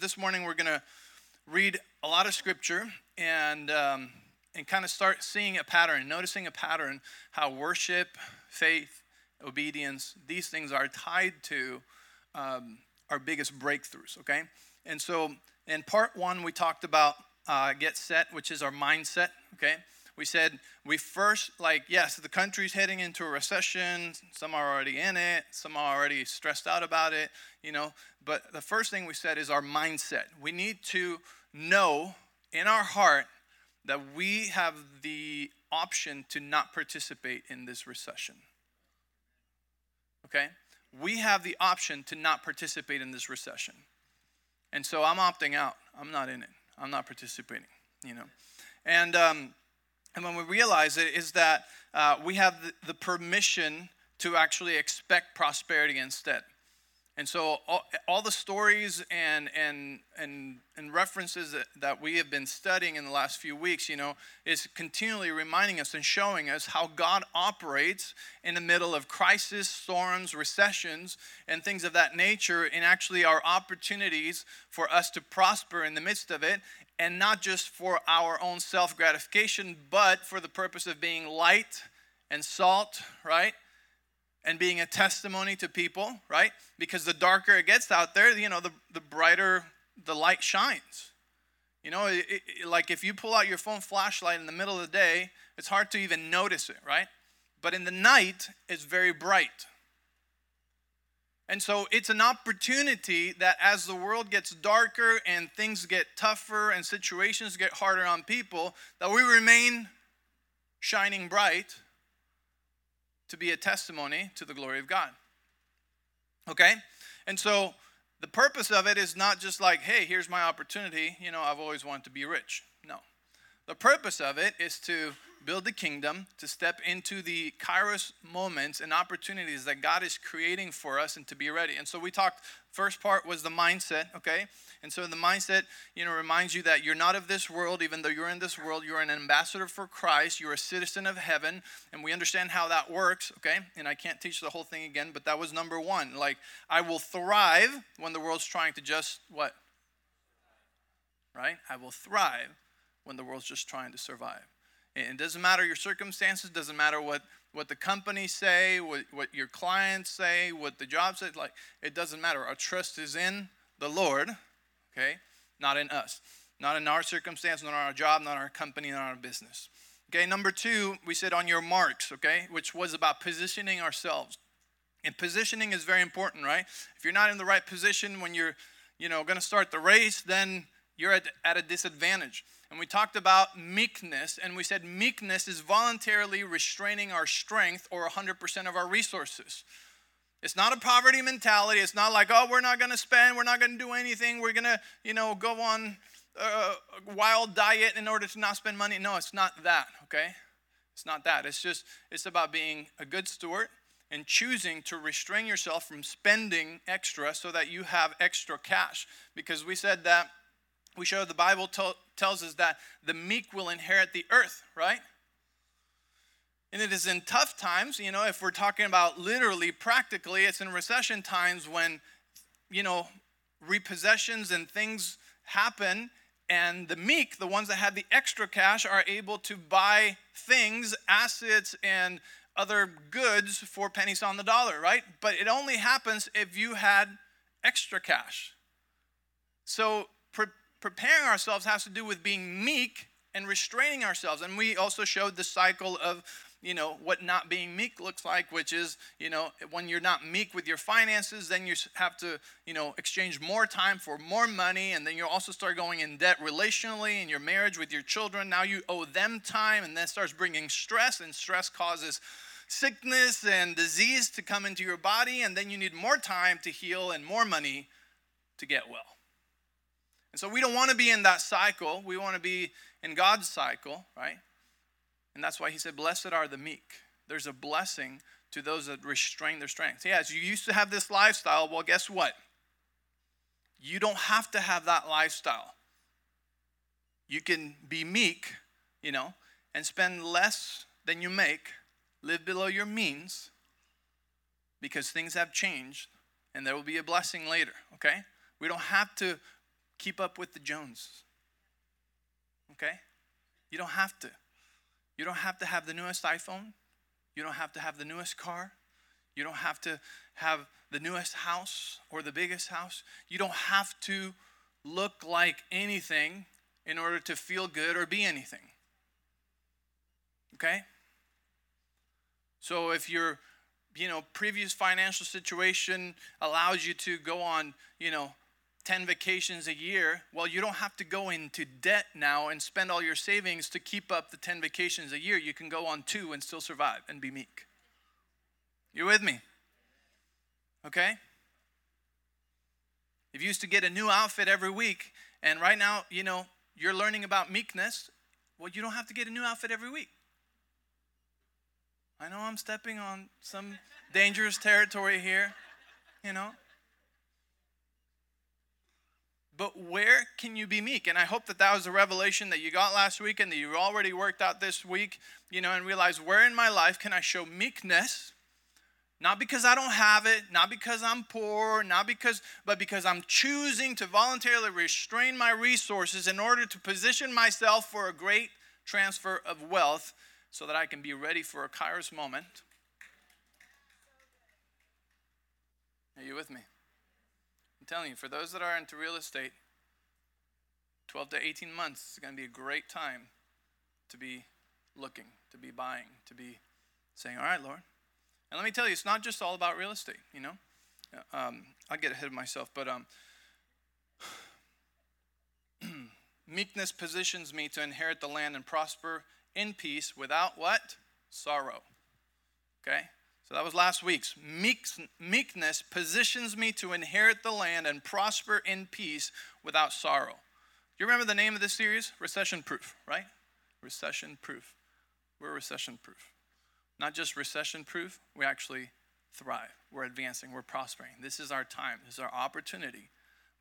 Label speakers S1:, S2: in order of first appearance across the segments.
S1: This morning we're going to read a lot of scripture and um, and kind of start seeing a pattern, noticing a pattern, how worship, faith, obedience, these things are tied to um, our biggest breakthroughs. Okay, and so in part one we talked about uh, get set, which is our mindset. Okay, we said we first like yes the country's heading into a recession. Some are already in it. Some are already stressed out about it you know. But the first thing we said is our mindset. We need to know in our heart that we have the option to not participate in this recession. Okay? We have the option to not participate in this recession. And so i'm opting out. I'm not in it. I'm not participating you know. And um, and when we realize it, is that uh, we have the, the permission to actually expect prosperity instead. And so all, all, the stories and, and, and, and references that, that we have been studying in the last few weeks, you know, is continually reminding us and showing us how God operates in the middle of crisis, storms, recessions, and things of that nature, and actually our opportunities for us to prosper in the midst of it, and not just for our own self gratification, but for the purpose of being light and salt, right? And being a testimony to people, right? Because the darker it gets out there, you know, the, the brighter the light shines. You know, it, it, like if you pull out your phone flashlight in the middle of the day, it's hard to even notice it, right? But in the night, it's very bright. And so it's an opportunity that as the world gets darker and things get tougher and situations get harder on people, that we remain shining bright to be a testimony to the glory of God. Okay? And so the purpose of it is not just like, hey, here's my opportunity. You know, I've always wanted to be rich. No. The purpose of it is to build the kingdom, to step into the kairos moments and opportunities that God is creating for us and to be ready. And so we talked, first part was the mindset, okay? And so the mindset, you know, reminds you that you're not of this world, even though you're in this world, you're an ambassador for Christ, you're a citizen of heaven, and we understand how that works, okay? And I can't teach the whole thing again, but that was number one. Like, I will thrive when the world's trying to just what? Right? I will thrive when the world's just trying to survive. It doesn't matter your circumstances, doesn't matter what, what the companies say, what, what your clients say, what the job says, like it doesn't matter. Our trust is in the Lord, okay? Not in us. Not in our circumstance, not our job, not our company, not our business. Okay, number two, we said on your marks, okay, which was about positioning ourselves. And positioning is very important, right? If you're not in the right position when you're, you know, going to start the race, then you're at, at a disadvantage. And we talked about meekness, and we said meekness is voluntarily restraining our strength or 100% of our resources. It's not a poverty mentality. It's not like, oh, we're not going to spend, we're not going to do anything, we're going to, you know, go on a wild diet in order to not spend money. No, it's not that, okay? It's not that. It's just, it's about being a good steward and choosing to restrain yourself from spending extra so that you have extra cash. Because we said that we showed the Bible to- tells us that the meek will inherit the earth, right? And it is in tough times, you know, if we're talking about literally, practically, it's in recession times when, you know, repossessions and things happen, and the meek, the ones that have the extra cash, are able to buy things, assets, and other goods for pennies on the dollar, right? But it only happens if you had extra cash. So preparing ourselves has to do with being meek and restraining ourselves. And we also showed the cycle of, you know, what not being meek looks like, which is, you know, when you're not meek with your finances, then you have to, you know, exchange more time for more money. And then you also start going in debt relationally in your marriage with your children. Now you owe them time, and that starts bringing stress, and stress causes sickness and disease to come into your body. And then you need more time to heal and more money to get well. And so we don't want to be in that cycle. We want to be in God's cycle, right? And that's why he said, Blessed are the meek. There's a blessing to those that restrain their strength. Yes, you used to have this lifestyle. Well, guess what? You don't have to have that lifestyle. You can be meek, you know, and spend less than you make, live below your means, because things have changed and there will be a blessing later, okay? We don't have to keep up with the Joneses. Okay? You don't have to. You don't have to have the newest iPhone. You don't have to have the newest car. You don't have to have the newest house or the biggest house. You don't have to look like anything in order to feel good or be anything. Okay? So if your you know previous financial situation allows you to go on, you know, 10 vacations a year, well, you don't have to go into debt now and spend all your savings to keep up the 10 vacations a year. You can go on two and still survive and be meek. You with me? Okay? If you used to get a new outfit every week, and right now, you know, you're learning about meekness, well, you don't have to get a new outfit every week. I know I'm stepping on some dangerous territory here, you know. But where can you be meek? And I hope that that was a revelation that you got last week and that you already worked out this week, you know, and realize where in my life can I show meekness? Not because I don't have it, not because I'm poor, not because, but because I'm choosing to voluntarily restrain my resources in order to position myself for a great transfer of wealth so that I can be ready for a kairos moment. Are you with me? Telling you, for those that are into real estate, 12 to 18 months is going to be a great time to be looking, to be buying, to be saying, All right, Lord. And let me tell you, it's not just all about real estate, you know? Um, I get ahead of myself, but um, meekness positions me to inherit the land and prosper in peace without what? Sorrow. Okay? So that was last week's. meekness positions me to inherit the land and prosper in peace without sorrow. You remember the name of this series? Recession Proof, right? Recession Proof. We're recession proof. Not just recession proof, we actually thrive. We're advancing, we're prospering. This is our time, this is our opportunity.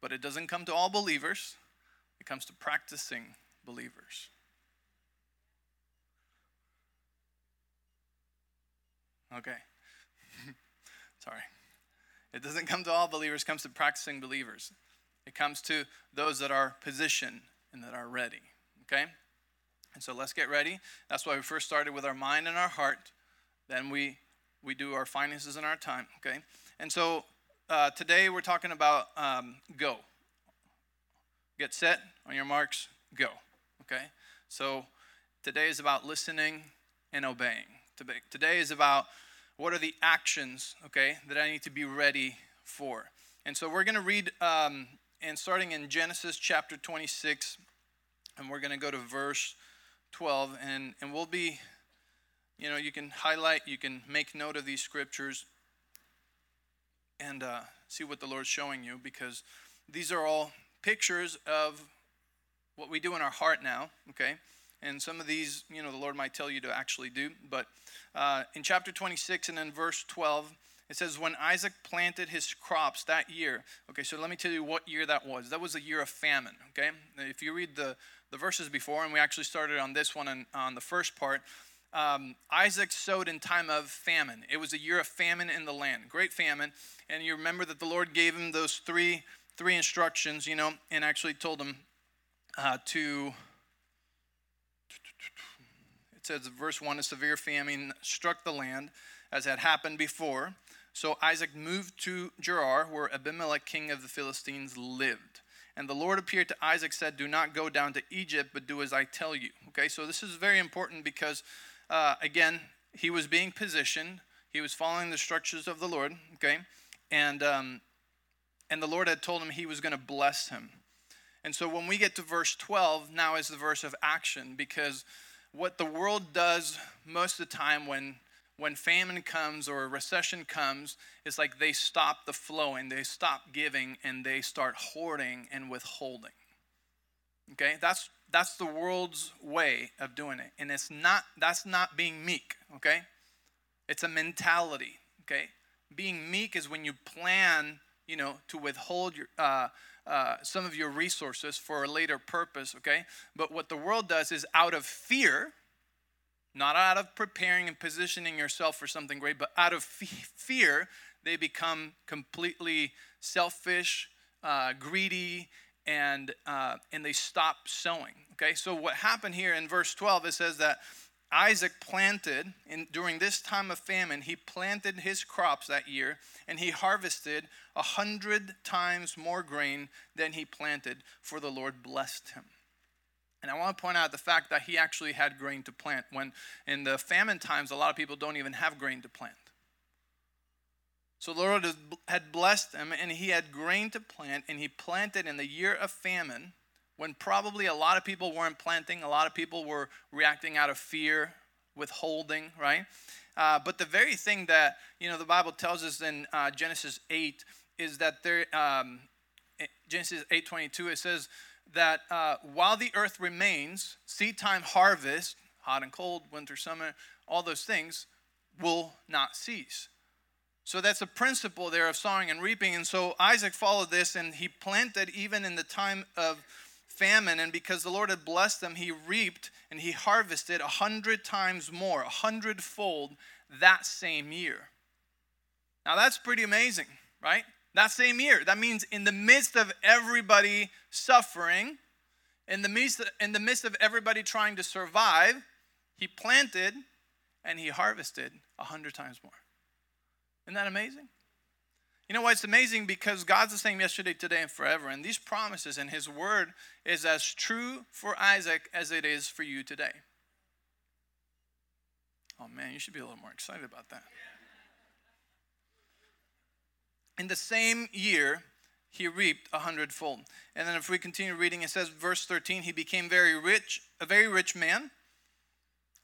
S1: But it doesn't come to all believers, it comes to practicing believers. Okay. Sorry. It doesn't come to all believers, it comes to practicing believers. It comes to those that are positioned and that are ready. Okay? And so let's get ready. That's why we first started with our mind and our heart. Then we we do our finances and our time. Okay? And so uh, today we're talking about um, go. Get set on your marks, go. Okay? So today is about listening and obeying. Today is about what are the actions, okay, that I need to be ready for. And so we're going to read, um, and starting in Genesis chapter 26, and we're going to go to verse 12, and, and we'll be, you know, you can highlight, you can make note of these scriptures and uh, see what the Lord's showing you because these are all pictures of what we do in our heart now, okay? And some of these, you know, the Lord might tell you to actually do, but uh, in chapter 26 and in verse 12, it says, When Isaac planted his crops that year. Okay, so let me tell you what year that was. That was a year of famine, okay? If you read the, the verses before, and we actually started on this one and on the first part, um, Isaac sowed in time of famine. It was a year of famine in the land, great famine. And you remember that the Lord gave him those three three instructions, you know, and actually told him uh, to says, verse 1 a severe famine struck the land as had happened before. So Isaac moved to Gerar, where Abimelech, king of the Philistines, lived. And the Lord appeared to Isaac, said, Do not go down to Egypt, but do as I tell you. Okay, so this is very important because, uh, again, he was being positioned, he was following the structures of the Lord, okay? And, um, and the Lord had told him he was going to bless him. And so when we get to verse 12, now is the verse of action because what the world does most of the time when when famine comes or a recession comes is like they stop the flowing they stop giving and they start hoarding and withholding. Okay? That's that's the world's way of doing it. And it's not that's not being meek okay? It's a mentality okay? Being meek is when you plan you know to withhold your uh, uh, some of your resources for a later purpose, okay? But what the world does is out of fear, not out of preparing and positioning yourself for something great, but out of fear, they become completely selfish, uh, greedy, and uh, and they stop sowing. Okay, so what happened here in verse 12? It says that Isaac planted in, during this time of famine. He planted his crops that year, and he harvested a hundred times more grain than he planted, for the Lord blessed him. And I want to point out the fact that he actually had grain to plant. When in the famine times, a lot of people don't even have grain to plant. So the Lord had blessed him, and he had grain to plant, and he planted in the year of famine, when probably a lot of people weren't planting, a lot of people were reacting out of fear, withholding, right? Uh, but the very thing that you know the Bible tells us in uh, Genesis 8 is that there, um, Genesis 8:22, it says that uh, while the earth remains, seed time, harvest, hot and cold, winter, summer, all those things will not cease. So that's a principle there of sowing and reaping. And so Isaac followed this and he planted even in the time of famine. And because the Lord had blessed them, he reaped and he harvested a hundred times more, a hundredfold that same year. Now that's pretty amazing, right? That same year. That means in the midst of everybody suffering, in the midst, in the midst of everybody trying to survive, he planted and he harvested a hundred times more. Isn't that amazing? You know why it's amazing? Because God's the same yesterday, today, and forever. And these promises and His word is as true for Isaac as it is for you today. Oh man, you should be a little more excited about that. In the same year, he reaped a hundredfold. And then if we continue reading, it says, verse 13, he became very rich, a very rich man,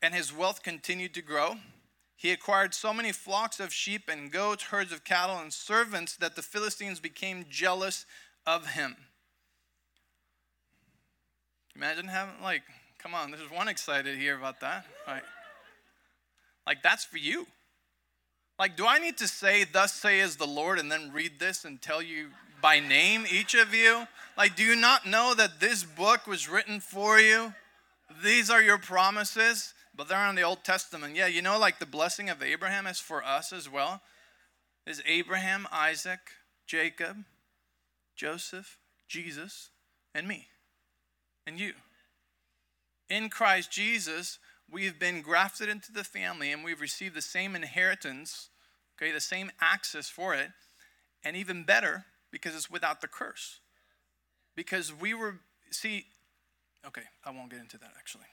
S1: and his wealth continued to grow. He acquired so many flocks of sheep and goats, herds of cattle, and servants that the Philistines became jealous of him. Imagine having, like, come on, there's one excited here about that. Right? Like, that's for you. Like, do I need to say, Thus says the Lord, and then read this and tell you by name, each of you? Like, do you not know that this book was written for you? These are your promises but they're in the Old Testament. Yeah, you know, like the blessing of Abraham is for us as well. Is Abraham, Isaac, Jacob, Joseph, Jesus, and me, and you. In Christ Jesus, we've been grafted into the family and we've received the same inheritance, okay, the same access for it, and even better because it's without the curse. Because we were, see, okay, I won't get into that actually.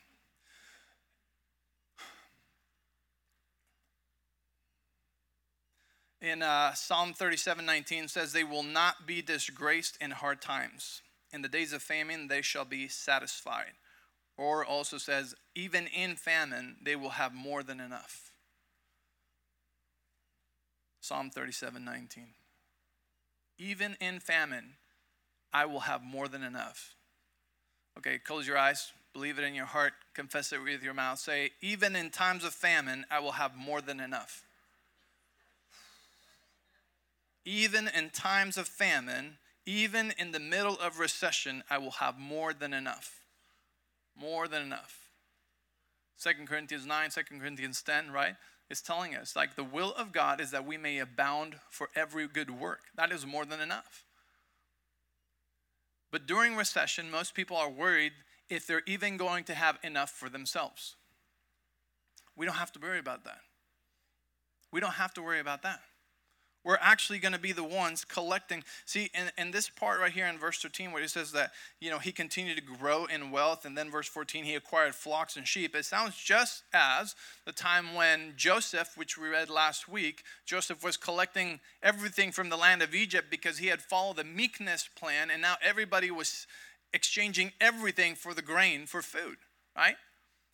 S1: In uh, Psalm 37 19 says, They will not be disgraced in hard times. In the days of famine, they shall be satisfied. Or also says, Even in famine, they will have more than enough. Psalm 37 19. Even in famine, I will have more than enough. Okay, close your eyes, believe it in your heart, confess it with your mouth. Say, Even in times of famine, I will have more than enough even in times of famine, even in the middle of recession, I will have more than enough. More than enough. Second Corinthians 9, 2 Corinthians 10, right? Is telling us like the will of God is that we may abound for every good work. That is more than enough. But during recession, most people are worried if they're even going to have enough for themselves. We don't have to worry about that. We don't have to worry about that we're actually going to be the ones collecting. See, in, in this part right here in verse 13, where he says that, you know, he continued to grow in wealth, and then verse 14, he acquired flocks and sheep, it sounds just as the time when Joseph, which we read last week, Joseph was collecting everything from the land of Egypt because he had followed the meekness plan, and now everybody was exchanging everything for the grain for food, right?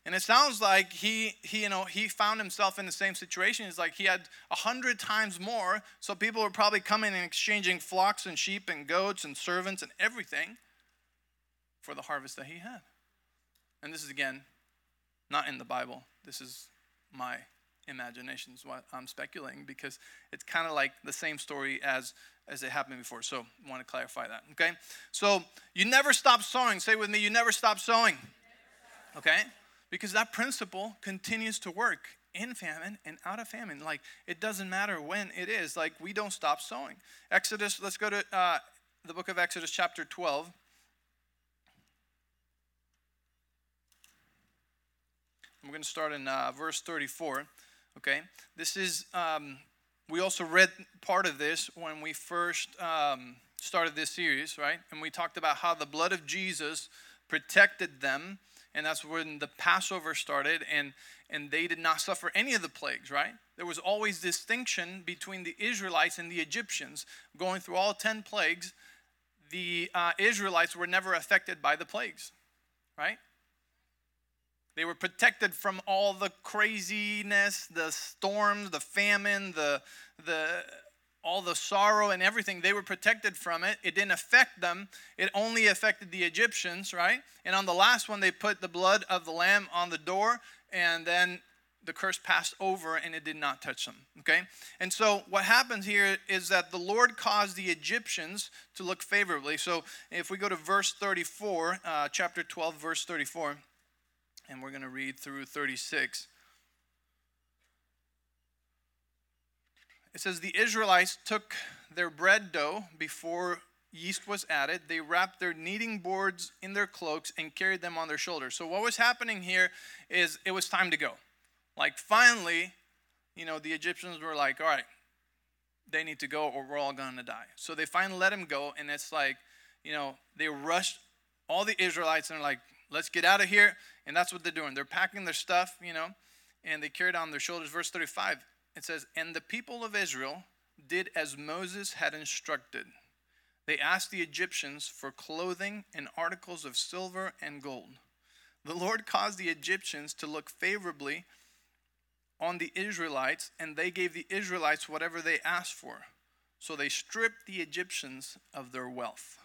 S1: And it sounds like he, he, you know, he found himself in the same situation. It's like he had a hundred times more. So people were probably coming and exchanging flocks and sheep and goats and servants and everything for the harvest that he had. And this is again not in the Bible. This is my imagination is what I'm speculating because it's kind of like the same story as as it happened before. So I want to clarify that. Okay. So you never stop sowing. Say with me, you never stop sowing. Okay because that principle continues to work in famine and out of famine. Like it doesn't matter when it is. Like we don't stop sowing. Exodus. Let's go to uh, the book of Exodus, chapter twelve. I'm going to start in uh, verse 34. Okay, this is. Um, we also read part of this when we first um, started this series, right? And we talked about how the blood of Jesus protected them and that's when the Passover started, and and they did not suffer any of the plagues, right? There was always distinction between the Israelites and the Egyptians. Going through all 10 plagues, the uh, Israelites were never affected by the plagues, right? They were protected from all the craziness, the storms, the famine, the, the, all the sorrow and everything. They were protected from it. It didn't affect them. It only affected the Egyptians, right? And on the last one, they put the blood of the lamb on the door, and then the curse passed over and it did not touch them. Okay? And so what happens here is that the Lord caused the Egyptians to look favorably. So if we go to verse 34, uh, chapter 12, verse 34, and we're going to read through 36. It says, The Israelites took their bread dough before yeast was added. They wrapped their kneading boards in their cloaks and carried them on their shoulders. So, what was happening here is it was time to go. Like, finally, you know, the Egyptians were like, all right, they need to go or we're all going to die. So, they finally let him go. And it's like, you know, they rushed all the Israelites and they're like, let's get out of here. And that's what they're doing. They're packing their stuff, you know, and they carried on their shoulders. Verse 35, it says, And the people of Israel did as Moses had instructed. They asked the Egyptians for clothing and articles of silver and gold. The Lord caused the Egyptians to look favorably on the Israelites, and they gave the Israelites whatever they asked for. So they stripped the Egyptians of their wealth.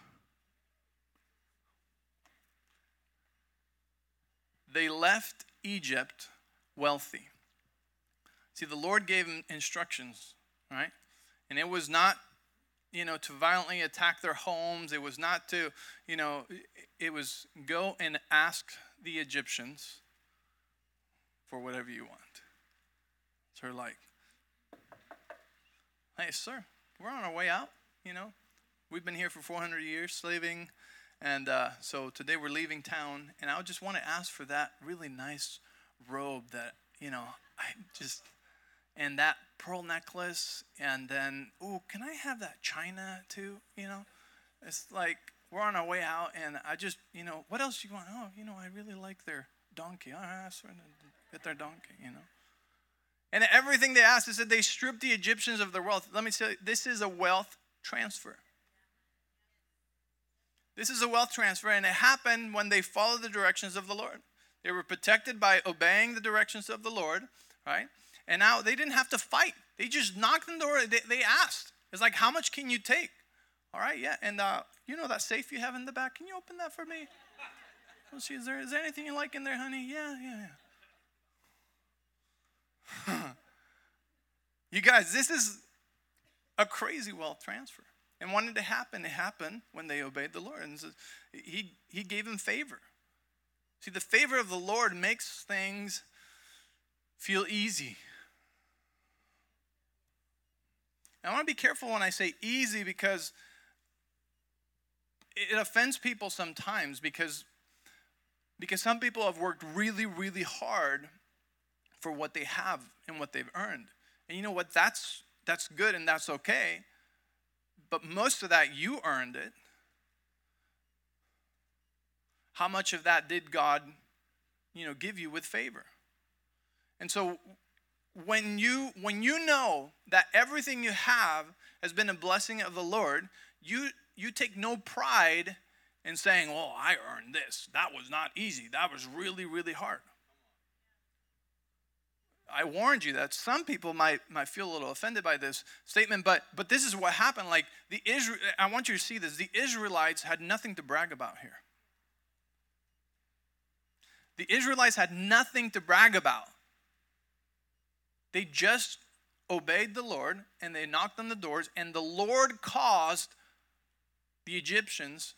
S1: They left Egypt wealthy. See, the Lord gave them instructions, right? And it was not, you know, to violently attack their homes. It was not to, you know, it was go and ask the Egyptians for whatever you want. So they're like, hey, sir, we're on our way out, you know. We've been here for 400 years, slaving and uh, so today we're leaving town, and I just want to ask for that really nice robe that, you know, I just, and that pearl necklace, and then, oh, can I have that china too? You know, it's like we're on our way out, and I just, you know, what else do you want? Oh, you know, I really like their donkey. Ah, I asked for them to get their donkey, you know. And everything they asked is that they stripped the Egyptians of their wealth. Let me you, this is a wealth transfer. This is a wealth transfer, and it happened when they followed the directions of the Lord. They were protected by obeying the directions of the Lord, right? And now they didn't have to fight. They just knocked on the door. They, they asked. It's like, how much can you take? All right, yeah. And uh, you know that safe you have in the back? Can you open that for me? Let's see, is there, is there anything you like in there, honey? Yeah, yeah, yeah. you guys, this is a crazy wealth transfer. And wanted to happen, it happened when they obeyed the Lord. And he, he gave them favor. See, the favor of the Lord makes things feel easy. I want to be careful when I say easy because it offends people sometimes because, because some people have worked really, really hard for what they have and what they've earned. And you know what? That's, that's good and that's okay. But most of that, you earned it. How much of that did God, you know, give you with favor? And so when you when you know that everything you have has been a blessing of the Lord, you you take no pride in saying, "Oh, I earned this. That was not easy. That was really really hard." I warned you that some people might, might feel a little offended by this statement, but, but this is what happened. Like the Israel, I want you to see this. The Israelites had nothing to brag about here. The Israelites had nothing to brag about. They just obeyed the Lord and they knocked on the doors, and the Lord caused the Egyptians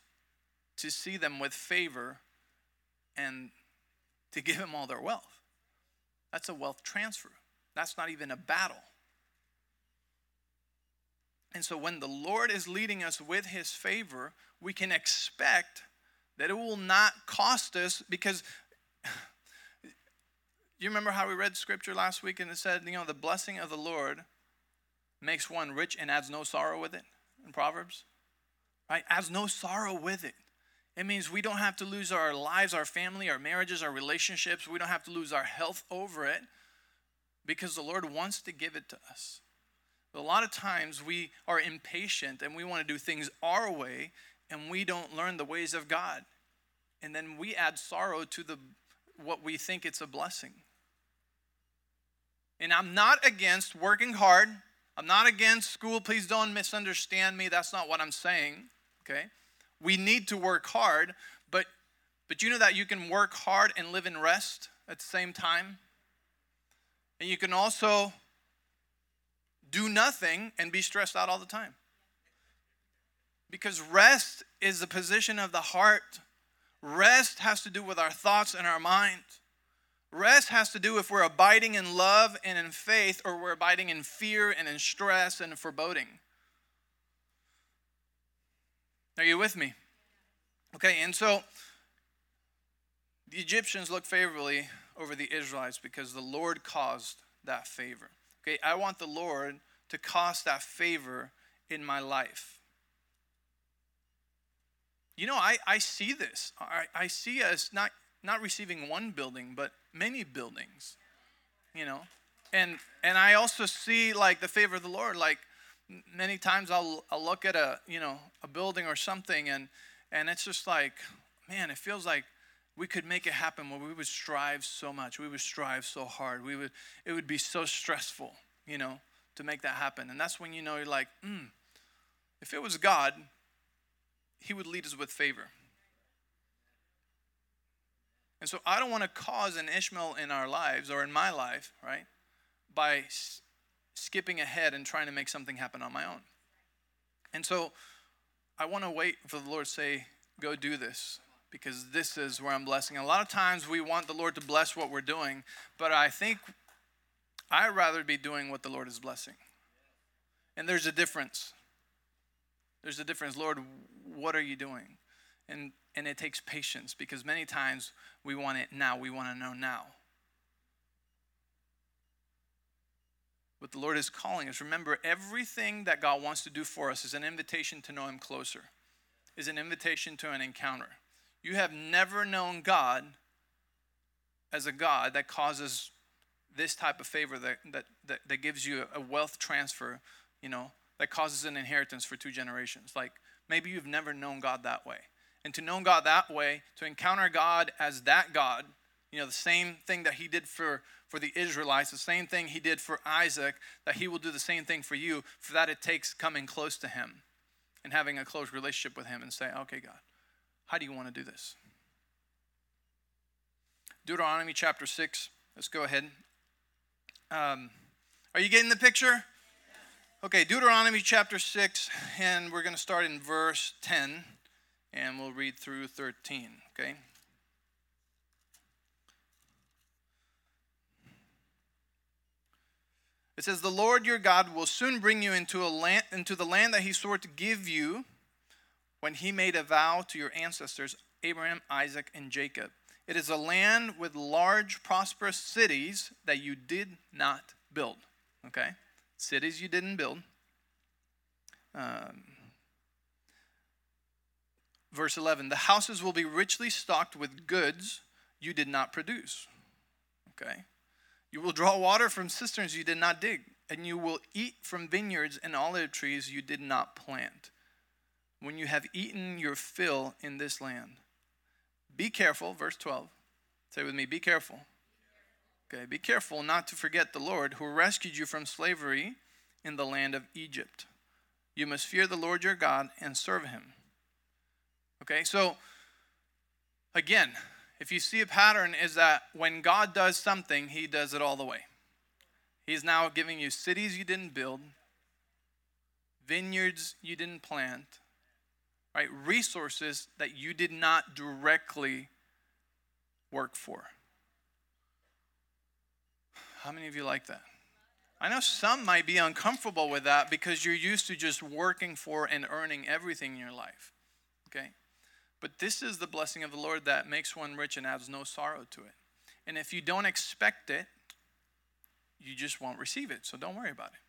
S1: to see them with favor and to give them all their wealth. That's a wealth transfer. That's not even a battle. And so when the Lord is leading us with his favor, we can expect that it will not cost us because you remember how we read scripture last week and it said, you know, the blessing of the Lord makes one rich and adds no sorrow with it in Proverbs? Right? Adds no sorrow with it. It means we don't have to lose our lives, our family, our marriages, our relationships. We don't have to lose our health over it because the Lord wants to give it to us. But a lot of times we are impatient and we want to do things our way and we don't learn the ways of God. And then we add sorrow to the what we think it's a blessing. And I'm not against working hard. I'm not against school. Please don't misunderstand me. That's not what I'm saying. Okay? We need to work hard, but but you know that you can work hard and live in rest at the same time? And you can also do nothing and be stressed out all the time. Because rest is the position of the heart. Rest has to do with our thoughts and our mind. Rest has to do if we're abiding in love and in faith or we're abiding in fear and in stress and foreboding. Are you with me? Okay, and so the Egyptians looked favorably over the Israelites because the Lord caused that favor. Okay, I want the Lord to cause that favor in my life. You know, I, I see this. I, I see us not, not receiving one building, but many buildings. You know, and and I also see like the favor of the Lord. Like many times I'll, I'll look at a you know a building or something, and and it's just like, man, it feels like we could make it happen where we would strive so much we would strive so hard we would it would be so stressful you know to make that happen and that's when you know you're like mm, if it was god he would lead us with favor and so i don't want to cause an ishmael in our lives or in my life right by s- skipping ahead and trying to make something happen on my own and so i want to wait for the lord to say go do this because this is where I'm blessing. a lot of times we want the Lord to bless what we're doing, but I think I'd rather be doing what the Lord is blessing. And there's a difference. There's a difference. Lord, what are you doing? And and it takes patience because many times we want it now. We want to know now. What the Lord is calling us. Remember, everything that God wants to do for us is an invitation to know Him closer, is an invitation to an encounter. You have never known God as a God that causes this type of favor that, that, that, that gives you a wealth transfer, you know, that causes an inheritance for two generations. Like maybe you've never known God that way. And to know God that way, to encounter God as that God, you know, the same thing that he did for, for the Israelites, the same thing he did for Isaac, that he will do the same thing for you. For that, it takes coming close to him and having a close relationship with him and say, okay, God, how do you want to do this? Deuteronomy chapter 6. Let's go ahead. Um, are you getting the picture? Okay, Deuteronomy chapter 6, and we're going to start in verse 10, and we'll read through 13, okay? It says, The Lord your God will soon bring you into, a land, into the land that he swore to give you when he made a vow to your ancestors, Abraham, Isaac, and Jacob. It is a land with large, prosperous cities that you did not build. Okay? Cities you didn't build. Um, verse 11 The houses will be richly stocked with goods you did not produce. Okay? You will draw water from cisterns you did not dig, and you will eat from vineyards and olive trees you did not plant when you have eaten your fill in this land. Be careful, verse 12. Say with me, be careful. Okay, be careful not to forget the Lord who rescued you from slavery in the land of Egypt. You must fear the Lord your God and serve him. Okay, so again, if you see a pattern, is that when God does something, he does it all the way. He's now giving you cities you didn't build, vineyards you didn't plant, right? Resources that you did not directly work for. How many of you like that? I know some might be uncomfortable with that because you're used to just working for and earning everything in your life. Okay? But this is the blessing of the Lord that makes one rich and adds no sorrow to it. And if you don't expect it, you just won't receive it. So don't worry about it.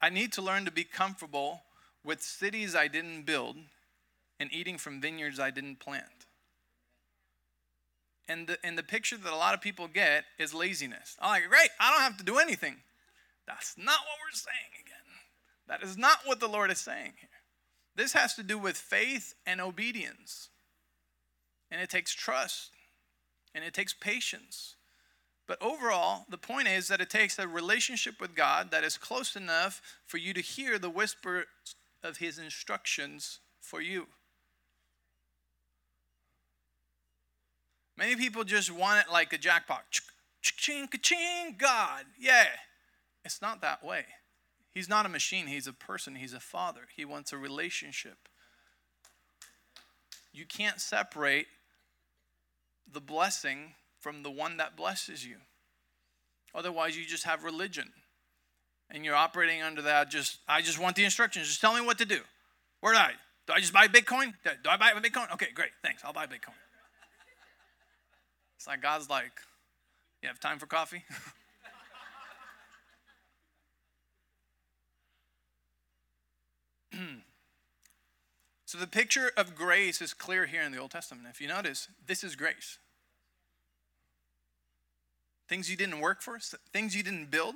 S1: I need to learn to be comfortable with cities I didn't build and eating from vineyards I didn't plant. And the, and the picture that a lot of people get is laziness. I'm like, great, I don't have to do anything. That's not what we're saying again. That is not what the Lord is saying here. This has to do with faith and obedience. And it takes trust and it takes patience. But overall, the point is that it takes a relationship with God that is close enough for you to hear the whisper of His instructions for you. Many people just want it like a jackpot. Ching, ching, God. Yeah. It's not that way. He's not a machine, He's a person, He's a father. He wants a relationship. You can't separate the blessing from the one that blesses you. Otherwise, you just have religion. And you're operating under that just, I just want the instructions. Just tell me what to do. Where do I? Do I just buy Bitcoin? Do I buy Bitcoin? Okay, great. Thanks. I'll buy Bitcoin. It's like God's like, you have time for coffee? so the picture of grace is clear here in the Old Testament. If you notice, this is grace. Things you didn't work for, things you didn't build,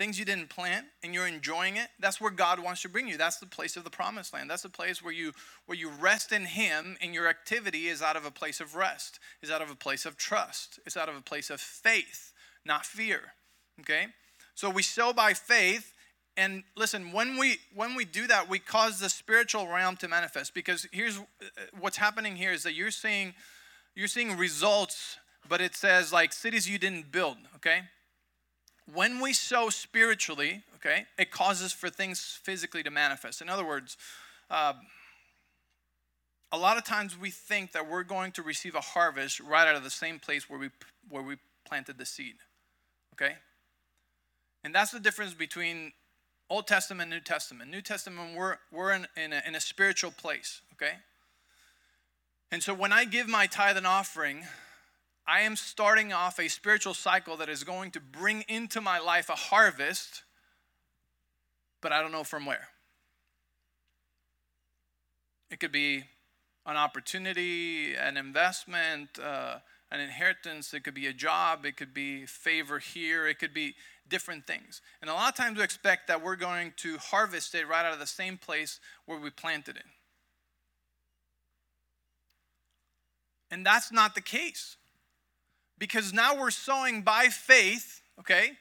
S1: things you didn't plant and you're enjoying it that's where god wants to bring you that's the place of the promised land that's the place where you where you rest in him and your activity is out of a place of rest is out of a place of trust it's out of a place of faith not fear okay so we sow by faith and listen when we when we do that we cause the spiritual realm to manifest because here's uh, what's happening here is that you're seeing you're seeing results but it says like cities you didn't build okay when we sow spiritually, okay, it causes for things physically to manifest. In other words, uh, a lot of times we think that we're going to receive a harvest right out of the same place where we where we planted the seed. Okay? And that's the difference between Old Testament New Testament. New Testament, we're, we're in, in, a, in a spiritual place, okay? And so when I give my tithe and offering, I am starting off a spiritual cycle that is going to bring into my life a harvest, but I don't know from where. It could be an opportunity, an investment, uh, an inheritance. It could be a job. It could be favor here. It could be different things. And a lot of times we expect that we're going to harvest it right out of the same place where we planted it. And that's not the case because now we're sowing by faith, okay?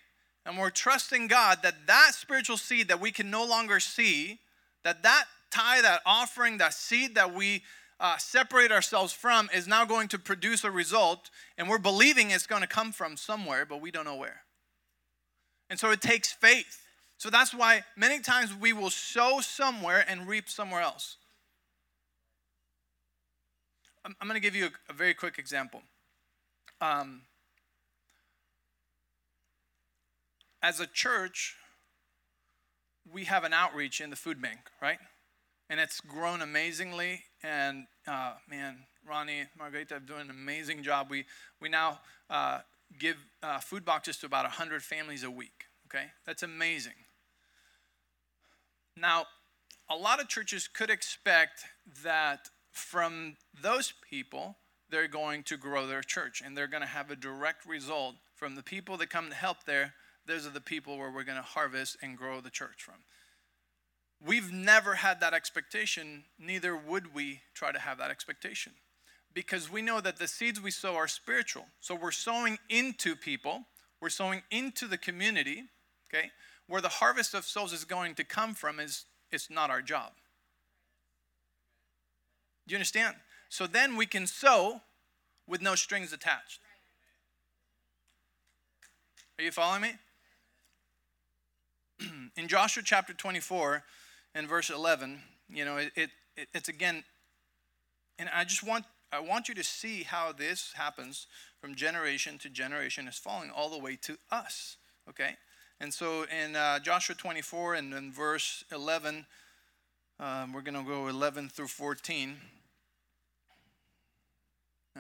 S1: And we're trusting God that that spiritual seed that we can no longer see, that that tithe, that offering, that seed that we uh, separate ourselves from is now going to produce a result, and we're believing it's going to come from somewhere, but we don't know where. And so it takes faith. So that's why many times we will sow somewhere and reap somewhere else. I'm, I'm going to give you a, a very quick example. Um, as a church, we have an outreach in the food bank, right? And it's grown amazingly. And uh, man, Ronnie, Margarita have done an amazing job. We, we now uh, give uh, food boxes to about 100 families a week, okay? That's amazing. Now, a lot of churches could expect that from those people, they're going to grow their church and they're going to have a direct result from the people that come to help there. Those are the people where we're going to harvest and grow the church from. We've never had that expectation, neither would we try to have that expectation. Because we know that the seeds we sow are spiritual. So we're sowing into people, we're sowing into the community, okay? Where the harvest of souls is going to come from is it's not our job. Do you understand? So then we can sow with no strings attached. Are you following me? In Joshua chapter 24 and verse 11, you know, it, it, it's again, and I just want I want you to see how this happens from generation to generation. It's falling all the way to us. Okay, and so in uh, Joshua 24 and in verse 11, Um, we're going to go 11 through 14.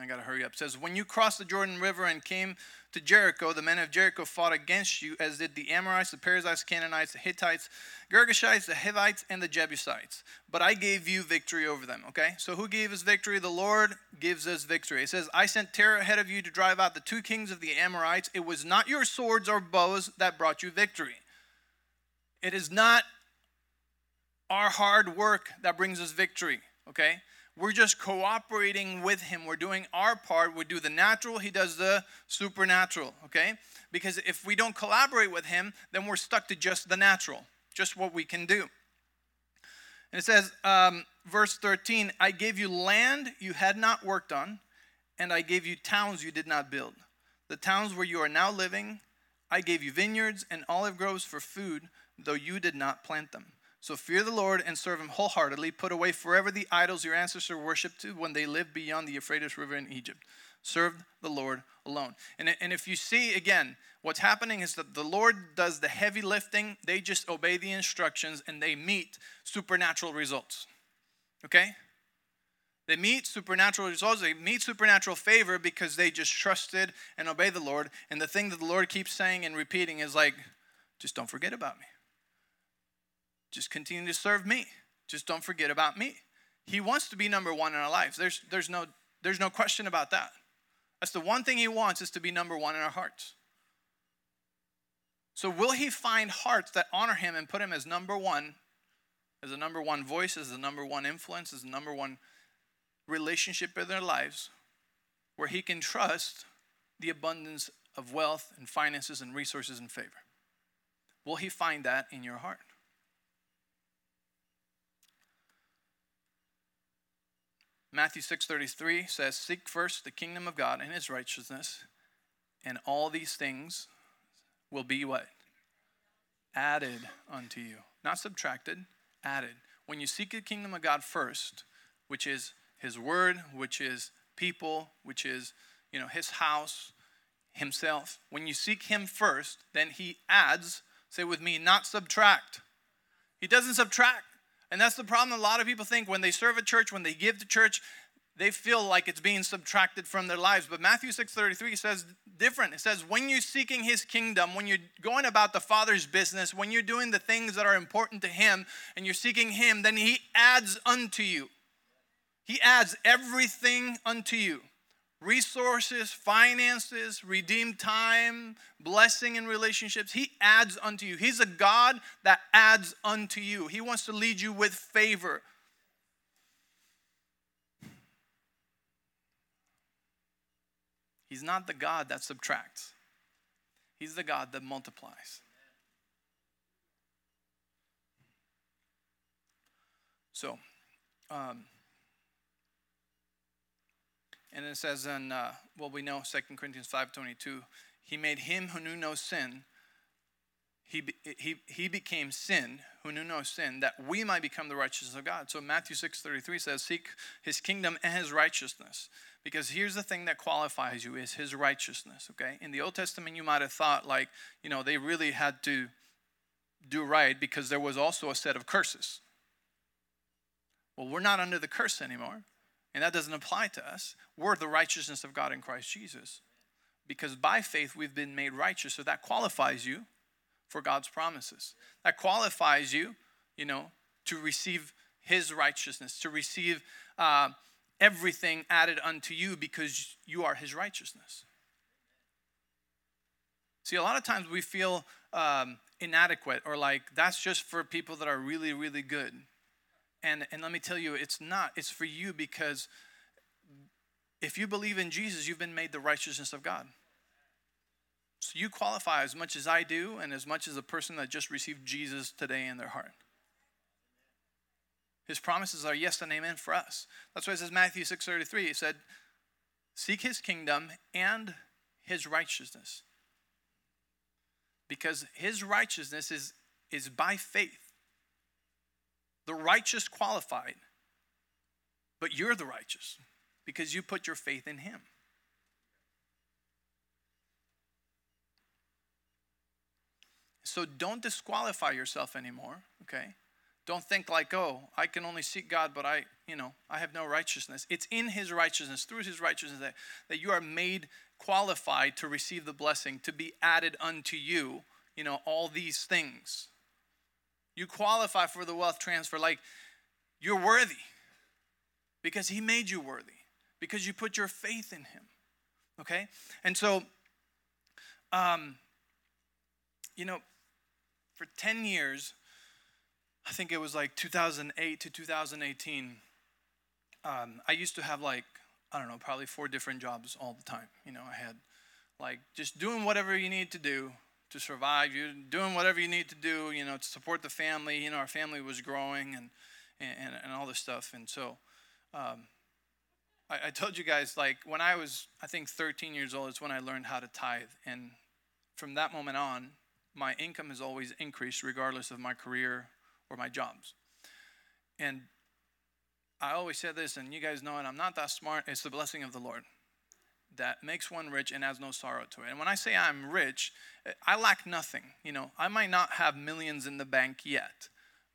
S1: I got to hurry up. It says, When you crossed the Jordan River and came to Jericho, the men of Jericho fought against you, as did the Amorites, the Perizzites, Canaanites, the Hittites, Girgashites, the Hivites, and the Jebusites. But I gave you victory over them. Okay? So who gave us victory? The Lord gives us victory. It says, I sent terror ahead of you to drive out the two kings of the Amorites. It was not your swords or bows that brought you victory. It is not our hard work that brings us victory. Okay? We're just cooperating with him. We're doing our part. We do the natural, he does the supernatural, okay? Because if we don't collaborate with him, then we're stuck to just the natural, just what we can do. And it says, um, verse 13, I gave you land you had not worked on, and I gave you towns you did not build. The towns where you are now living, I gave you vineyards and olive groves for food, though you did not plant them. So fear the Lord and serve him wholeheartedly. Put away forever the idols your ancestors worshipped to when they lived beyond the Euphrates River in Egypt. Serve the Lord alone. And, and if you see again, what's happening is that the Lord does the heavy lifting, they just obey the instructions and they meet supernatural results. Okay? They meet supernatural results. They meet supernatural favor because they just trusted and obey the Lord. And the thing that the Lord keeps saying and repeating is like, just don't forget about me. Just continue to serve me. Just don't forget about me. He wants to be number one in our lives. There's, there's, no, there's no question about that. That's the one thing he wants is to be number one in our hearts. So, will he find hearts that honor him and put him as number one, as a number one voice, as the number one influence, as the number one relationship in their lives, where he can trust the abundance of wealth and finances and resources and favor? Will he find that in your heart? Matthew 6:33 says, "Seek first the kingdom of God and his righteousness, and all these things will be what? Added unto you. Not subtracted, added. When you seek the kingdom of God first, which is his word, which is people, which is, you know, his house, himself. When you seek him first, then he adds, say with me, not subtract. He doesn't subtract. And that's the problem a lot of people think when they serve a church, when they give to church, they feel like it's being subtracted from their lives. But Matthew 6:33 says different. It says when you're seeking his kingdom, when you're going about the Father's business, when you're doing the things that are important to him and you're seeking him, then he adds unto you. He adds everything unto you resources, finances, redeemed time, blessing in relationships. He adds unto you. He's a God that adds unto you. He wants to lead you with favor. He's not the God that subtracts, He's the God that multiplies. So, um, and it says in, uh, well, we know 2 Corinthians 5.22, he made him who knew no sin, he, he, he became sin, who knew no sin, that we might become the righteousness of God. So Matthew 6.33 says, seek his kingdom and his righteousness. Because here's the thing that qualifies you is his righteousness, okay? In the Old Testament, you might have thought like, you know, they really had to do right because there was also a set of curses. Well, we're not under the curse anymore. And that doesn't apply to us. We're the righteousness of God in Christ Jesus. Because by faith we've been made righteous. So that qualifies you for God's promises. That qualifies you, you know, to receive His righteousness, to receive uh, everything added unto you because you are His righteousness. See, a lot of times we feel um, inadequate or like that's just for people that are really, really good. And, and let me tell you, it's not. It's for you because if you believe in Jesus, you've been made the righteousness of God. So you qualify as much as I do and as much as a person that just received Jesus today in their heart. His promises are yes and amen for us. That's why it says Matthew 6:33. He said, "Seek his kingdom and his righteousness." Because his righteousness is, is by faith the righteous qualified, but you're the righteous because you put your faith in Him. So don't disqualify yourself anymore, okay? Don't think like, oh, I can only seek God, but I, you know, I have no righteousness. It's in his righteousness, through his righteousness, that, that you are made qualified to receive the blessing, to be added unto you, you know, all these things. You qualify for the wealth transfer like you're worthy because he made you worthy, because you put your faith in him. Okay? And so, um, you know, for 10 years, I think it was like 2008 to 2018, um, I used to have like, I don't know, probably four different jobs all the time. You know, I had like just doing whatever you need to do to survive, You're doing whatever you need to do, you know, to support the family. You know, our family was growing and, and, and all this stuff. And so, um, I, I told you guys, like, when I was, I think, 13 years old, is when I learned how to tithe. And from that moment on, my income has always increased regardless of my career or my jobs. And I always said this, and you guys know it, I'm not that smart. It's the blessing of the Lord that makes one rich and has no sorrow to it. And when I say I'm rich, I lack nothing. You know, I might not have millions in the bank yet,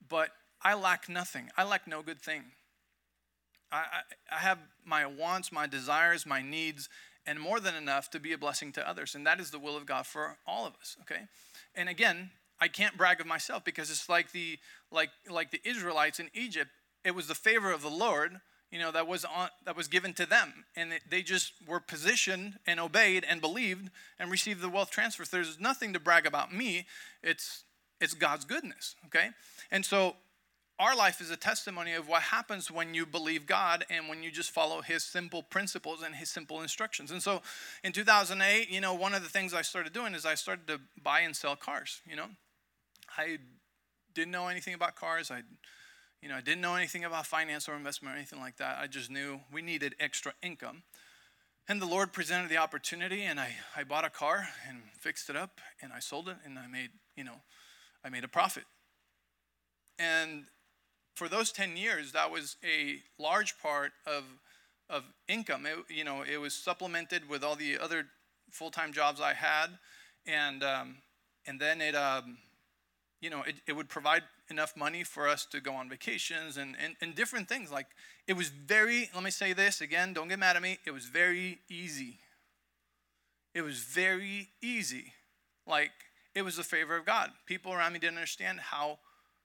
S1: but I lack nothing. I lack no good thing. I, I, I have my wants, my desires, my needs, and more than enough to be a blessing to others. And that is the will of God for all of us, okay? And again, I can't brag of myself because it's like the like like the Israelites in Egypt. It was the favor of the Lord, you know, that was on that was given to them, and they just were positioned and obeyed and believed and received the wealth transfer. There's nothing to brag about me. It's it's God's goodness, okay? And so our life is a testimony of what happens when you believe God and when you just follow His simple principles and His simple instructions. And so in 2008, you know, one of the things I started doing is I started to buy and sell cars. You know, I didn't know anything about cars. I, you know, I didn't know anything about finance or investment or anything like that. I just knew we needed extra income. And the Lord presented the opportunity, and I, I bought a car and fixed it up, and I sold it, and I made, you know, I made a profit. And for those 10 years, that was a large part of, of income. It, you know, it was supplemented with all the other full-time jobs I had. And, um, and then it, um, you know, it, it would provide enough money for us to go on vacations and, and, and different things. Like, it was very, let me say this again, don't get mad at me, it was very easy. It was very easy. Like, it was the favor of God. People around me didn't understand how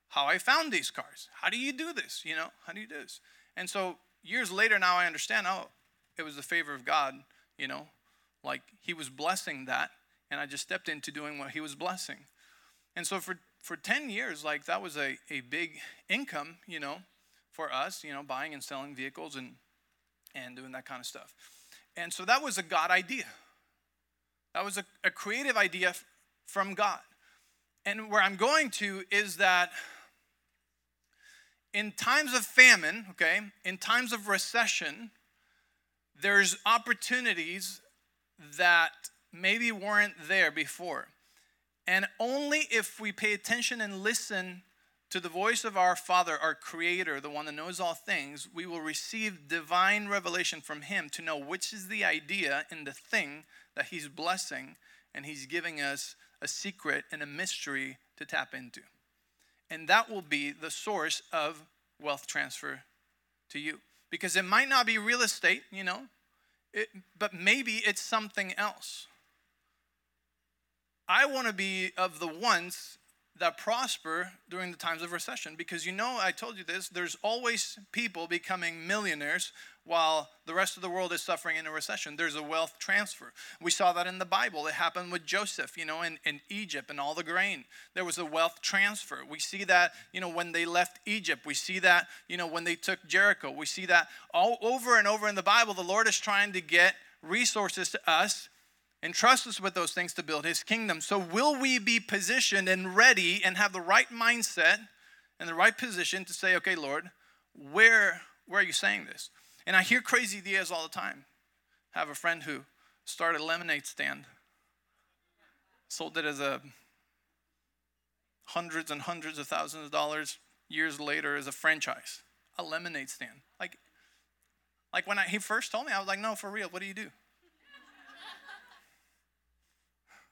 S1: how I found these cars. How do you do this? You know, how do you do this? And so years later, now I understand, oh, it was the favor of God, you know, like He was blessing that, and I just stepped into doing what He was blessing. And so for, for 10 years, like that was a, a big income, you know, for us, you know, buying and selling vehicles and, and doing that kind of stuff. And so that was a God idea. That was a, a creative idea from God. And where I'm going to is that in times of famine, okay, in times of recession, there's opportunities that maybe weren't there before. And only if we pay attention and listen to the voice of our Father, our Creator, the one that knows all things, we will receive divine revelation from Him to know which is the idea in the thing that He's blessing and He's giving us a secret and a mystery to tap into. And that will be the source of wealth transfer to you. Because it might not be real estate, you know, it, but maybe it's something else. I want to be of the ones that prosper during the times of recession because you know, I told you this, there's always people becoming millionaires while the rest of the world is suffering in a recession. There's a wealth transfer. We saw that in the Bible. It happened with Joseph, you know, in, in Egypt and all the grain. There was a wealth transfer. We see that, you know, when they left Egypt. We see that, you know, when they took Jericho. We see that all over and over in the Bible. The Lord is trying to get resources to us and trust us with those things to build his kingdom. So, will we be positioned and ready and have the right mindset and the right position to say, okay, Lord, where, where are you saying this? And I hear crazy ideas all the time. I have a friend who started a lemonade stand, sold it as a hundreds and hundreds of thousands of dollars years later as a franchise, a lemonade stand. Like, like when I, he first told me, I was like, no, for real, what do you do?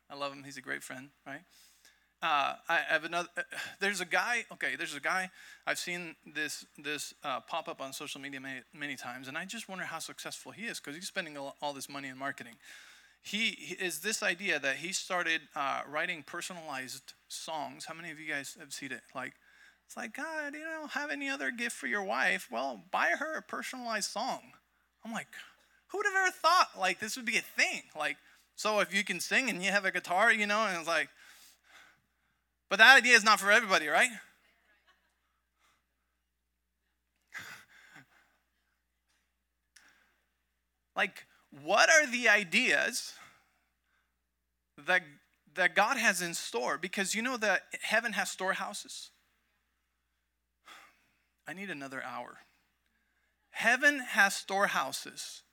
S1: I love him. He's a great friend, right? uh, I have another. Uh, there's a guy. Okay, there's a guy. I've seen this this uh, pop up on social media many, many times, and I just wonder how successful he is because he's spending all, all, this money in marketing. He, he is this idea that he started uh, writing personalized songs. How many of you guys have seen it? Like, it's like God, you don't have any other gift for your wife? Well, buy her a personalized song. I'm like, who would have ever thought like this would be a thing? Like, so if you can sing and you have a guitar, you know, and it's like but that idea is not for everybody, right? like, what are the ideas that, that God has in store? Because you know that heaven has storehouses. I need another hour. Heaven has storehouses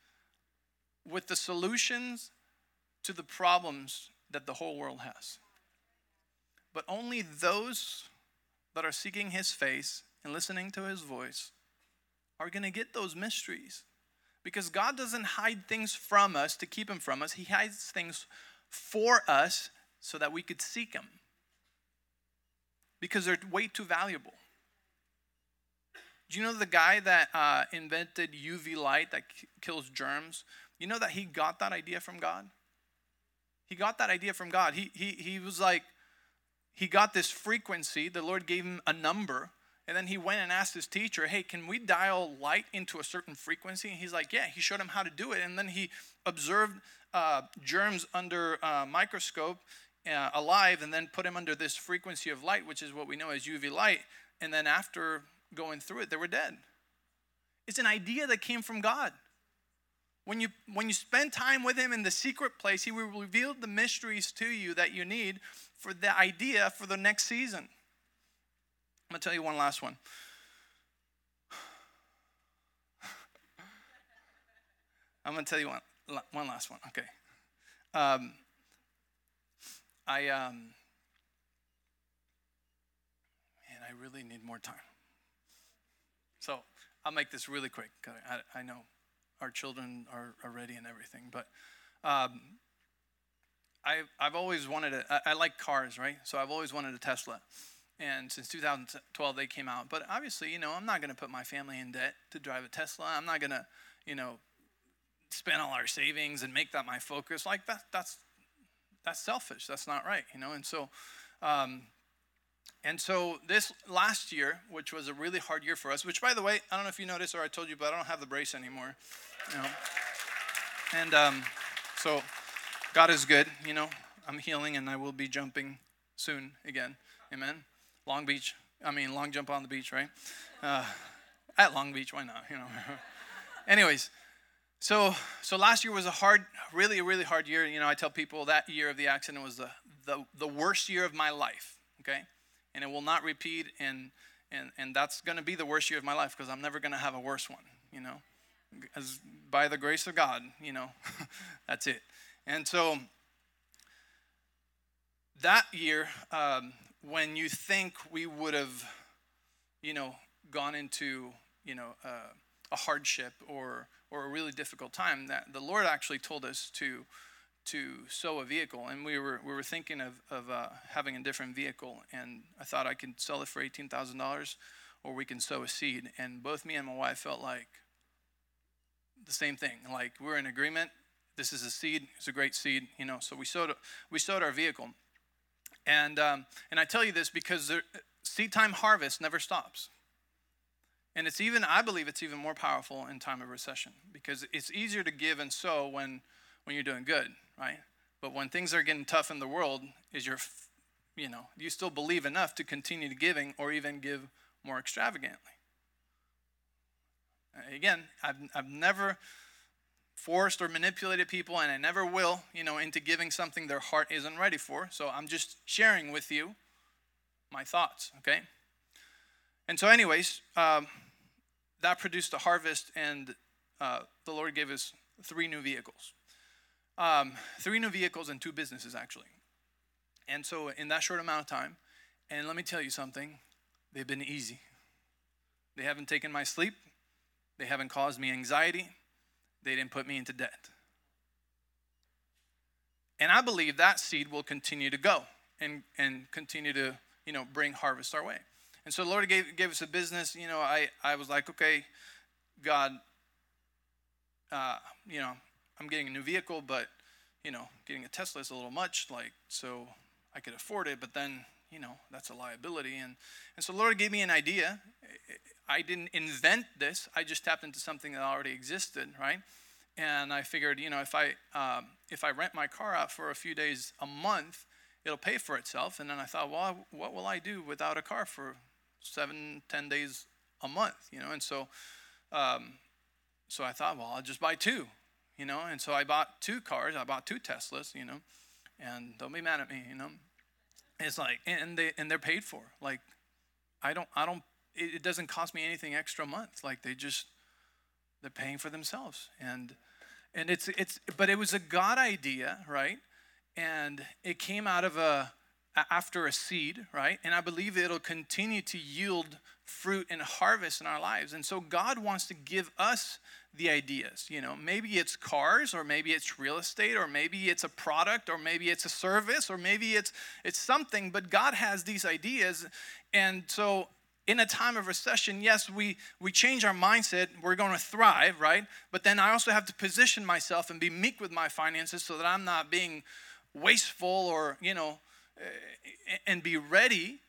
S1: with the solutions to the problems that the whole world has. But only those that are seeking his face and listening to his voice are going to get those mysteries. Because God doesn't hide things from us to keep them from us, He hides things for us so that we could seek Him. Because they're way too valuable. Do you know the guy that uh, invented UV light that kills germs? You know that he got that idea from God? He got that idea from God. He, he, he was like, he got this frequency. The Lord gave him a number. And then he went and asked his teacher, Hey, can we dial light into a certain frequency? And he's like, Yeah. He showed him how to do it. And then he observed uh, germs under a microscope uh, alive and then put him under this frequency of light, which is what we know as UV light. And then after going through it, they were dead. It's an idea that came from God. When you, when you spend time with Him in the secret place, He will reveal the mysteries to you that you need for the idea for the next season. I'm going to tell you one last one. I'm going to tell you one, one last one. Okay. Um, I, um, man, I really need more time. So I'll make this really quick. I, I know our children are, are ready and everything. But um, I've, I've always wanted a, I, I like cars, right? So I've always wanted a Tesla. And since 2012, they came out. But obviously, you know, I'm not going to put my family in debt to drive a Tesla. I'm not going to, you know, spend all our savings and make that my focus. Like that, that's that's selfish. That's not right, you know. And so, um, and so this last year, which was a really hard year for us, which by the way, I don't know if you noticed or I told you, but I don't have the brace anymore. You know? And um, so God is good, you know. I'm healing and I will be jumping soon again. Amen. Long Beach, I mean, long jump on the beach, right? Uh, at Long Beach, why not? You know. Anyways, so so last year was a hard, really, really hard year. You know, I tell people that year of the accident was the the, the worst year of my life. Okay, and it will not repeat and and and that's going to be the worst year of my life because i'm never going to have a worse one you know? As by the grace of god you know that's it. And so that year um, when you think we would have you know gone into you know uh, a hardship or or a really difficult time that the lord actually told us to to sow a vehicle, and we were we were thinking of of uh, having a different vehicle, and I thought I could sell it for eighteen thousand dollars, or we can sow a seed. And both me and my wife felt like the same thing. Like we're in agreement. This is a seed. It's a great seed, you know. So we sowed we sowed our vehicle, and um, and I tell you this because there, seed time harvest never stops. And it's even, I believe it's even more powerful in time of recession because it's easier to give and sow when, when you're doing good right? But when things are getting tough in the world, is your, you know, you still believe enough to continue to giving or even give more extravagantly? Again, I've, I've never forced or manipulated people, and I never will, you know, into giving something their heart isn't ready for. So I'm just sharing with you my thoughts, okay? And so, anyways, um, that produced a harvest, and uh, the Lord gave us three new vehicles. Um, three new vehicles and two businesses, actually. And so, in that short amount of time, and let me tell you something, they've been easy. They haven't taken my sleep, they haven't caused me anxiety, they didn't put me into debt. And I believe that seed will continue to go. and and continue to you know bring harvest our way. And so the Lord gave gave us a business. You know, I I was like, okay, God, uh, you know, I'm getting a new vehicle, but you know, getting a Tesla is a little much. Like, so I could afford it, but then you know that's a liability. And and so Lord gave me an idea. I didn't invent this. I just tapped into something that already existed, right? And I figured, you know, if I um, if I rent my car out for a few days a month, it'll pay for itself. And then I thought, well, what will I do without a car for seven, ten days a month, you know? And so, um, so I thought, well, I'll just buy two, you know. And so I bought two cars. I bought two Teslas, you know. And don't be mad at me, you know. It's like, and they and they're paid for. Like, I don't, I don't. It, it doesn't cost me anything extra a month. Like they just, they're paying for themselves. And and it's it's, but it was a God idea, right? And it came out of a after a seed, right? And I believe it'll continue to yield fruit and harvest in our lives. And so God wants to give us the ideas. You know, maybe it's cars, or maybe it's real estate, or maybe it's a product, or maybe it's a service, or maybe it's it's something. But God has these ideas, and so in a time of recession, yes, we we change our mindset. We're going to thrive, right? But then I also have to position myself and be meek with my finances, so that I'm not being wasteful or you know, eh, and be ready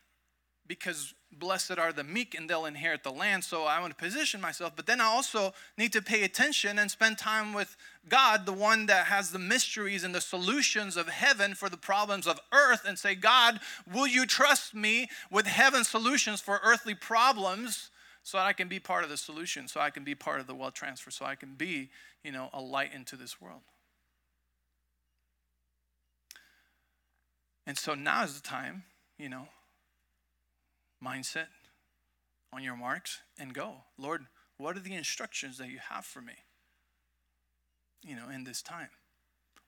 S1: because blessed are the meek and they'll inherit the land. So I want to position myself, but then I also need to pay attention and spend time with God, the one that has the mysteries and the solutions of heaven for the problems of earth, and say, God, will you trust me with heaven's solutions for earthly problems? So that I can be part of the solution, so I can be part of the wealth transfer, so I can be, you know, a light into this world. And so now is the time, you know, mindset on your marks and go. Lord, what are the instructions that you have for me? You know, in this time.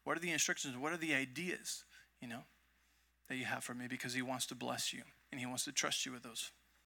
S1: What are the instructions? What are the ideas, you know, that you have for me? Because He wants to bless you and He wants to trust you with those.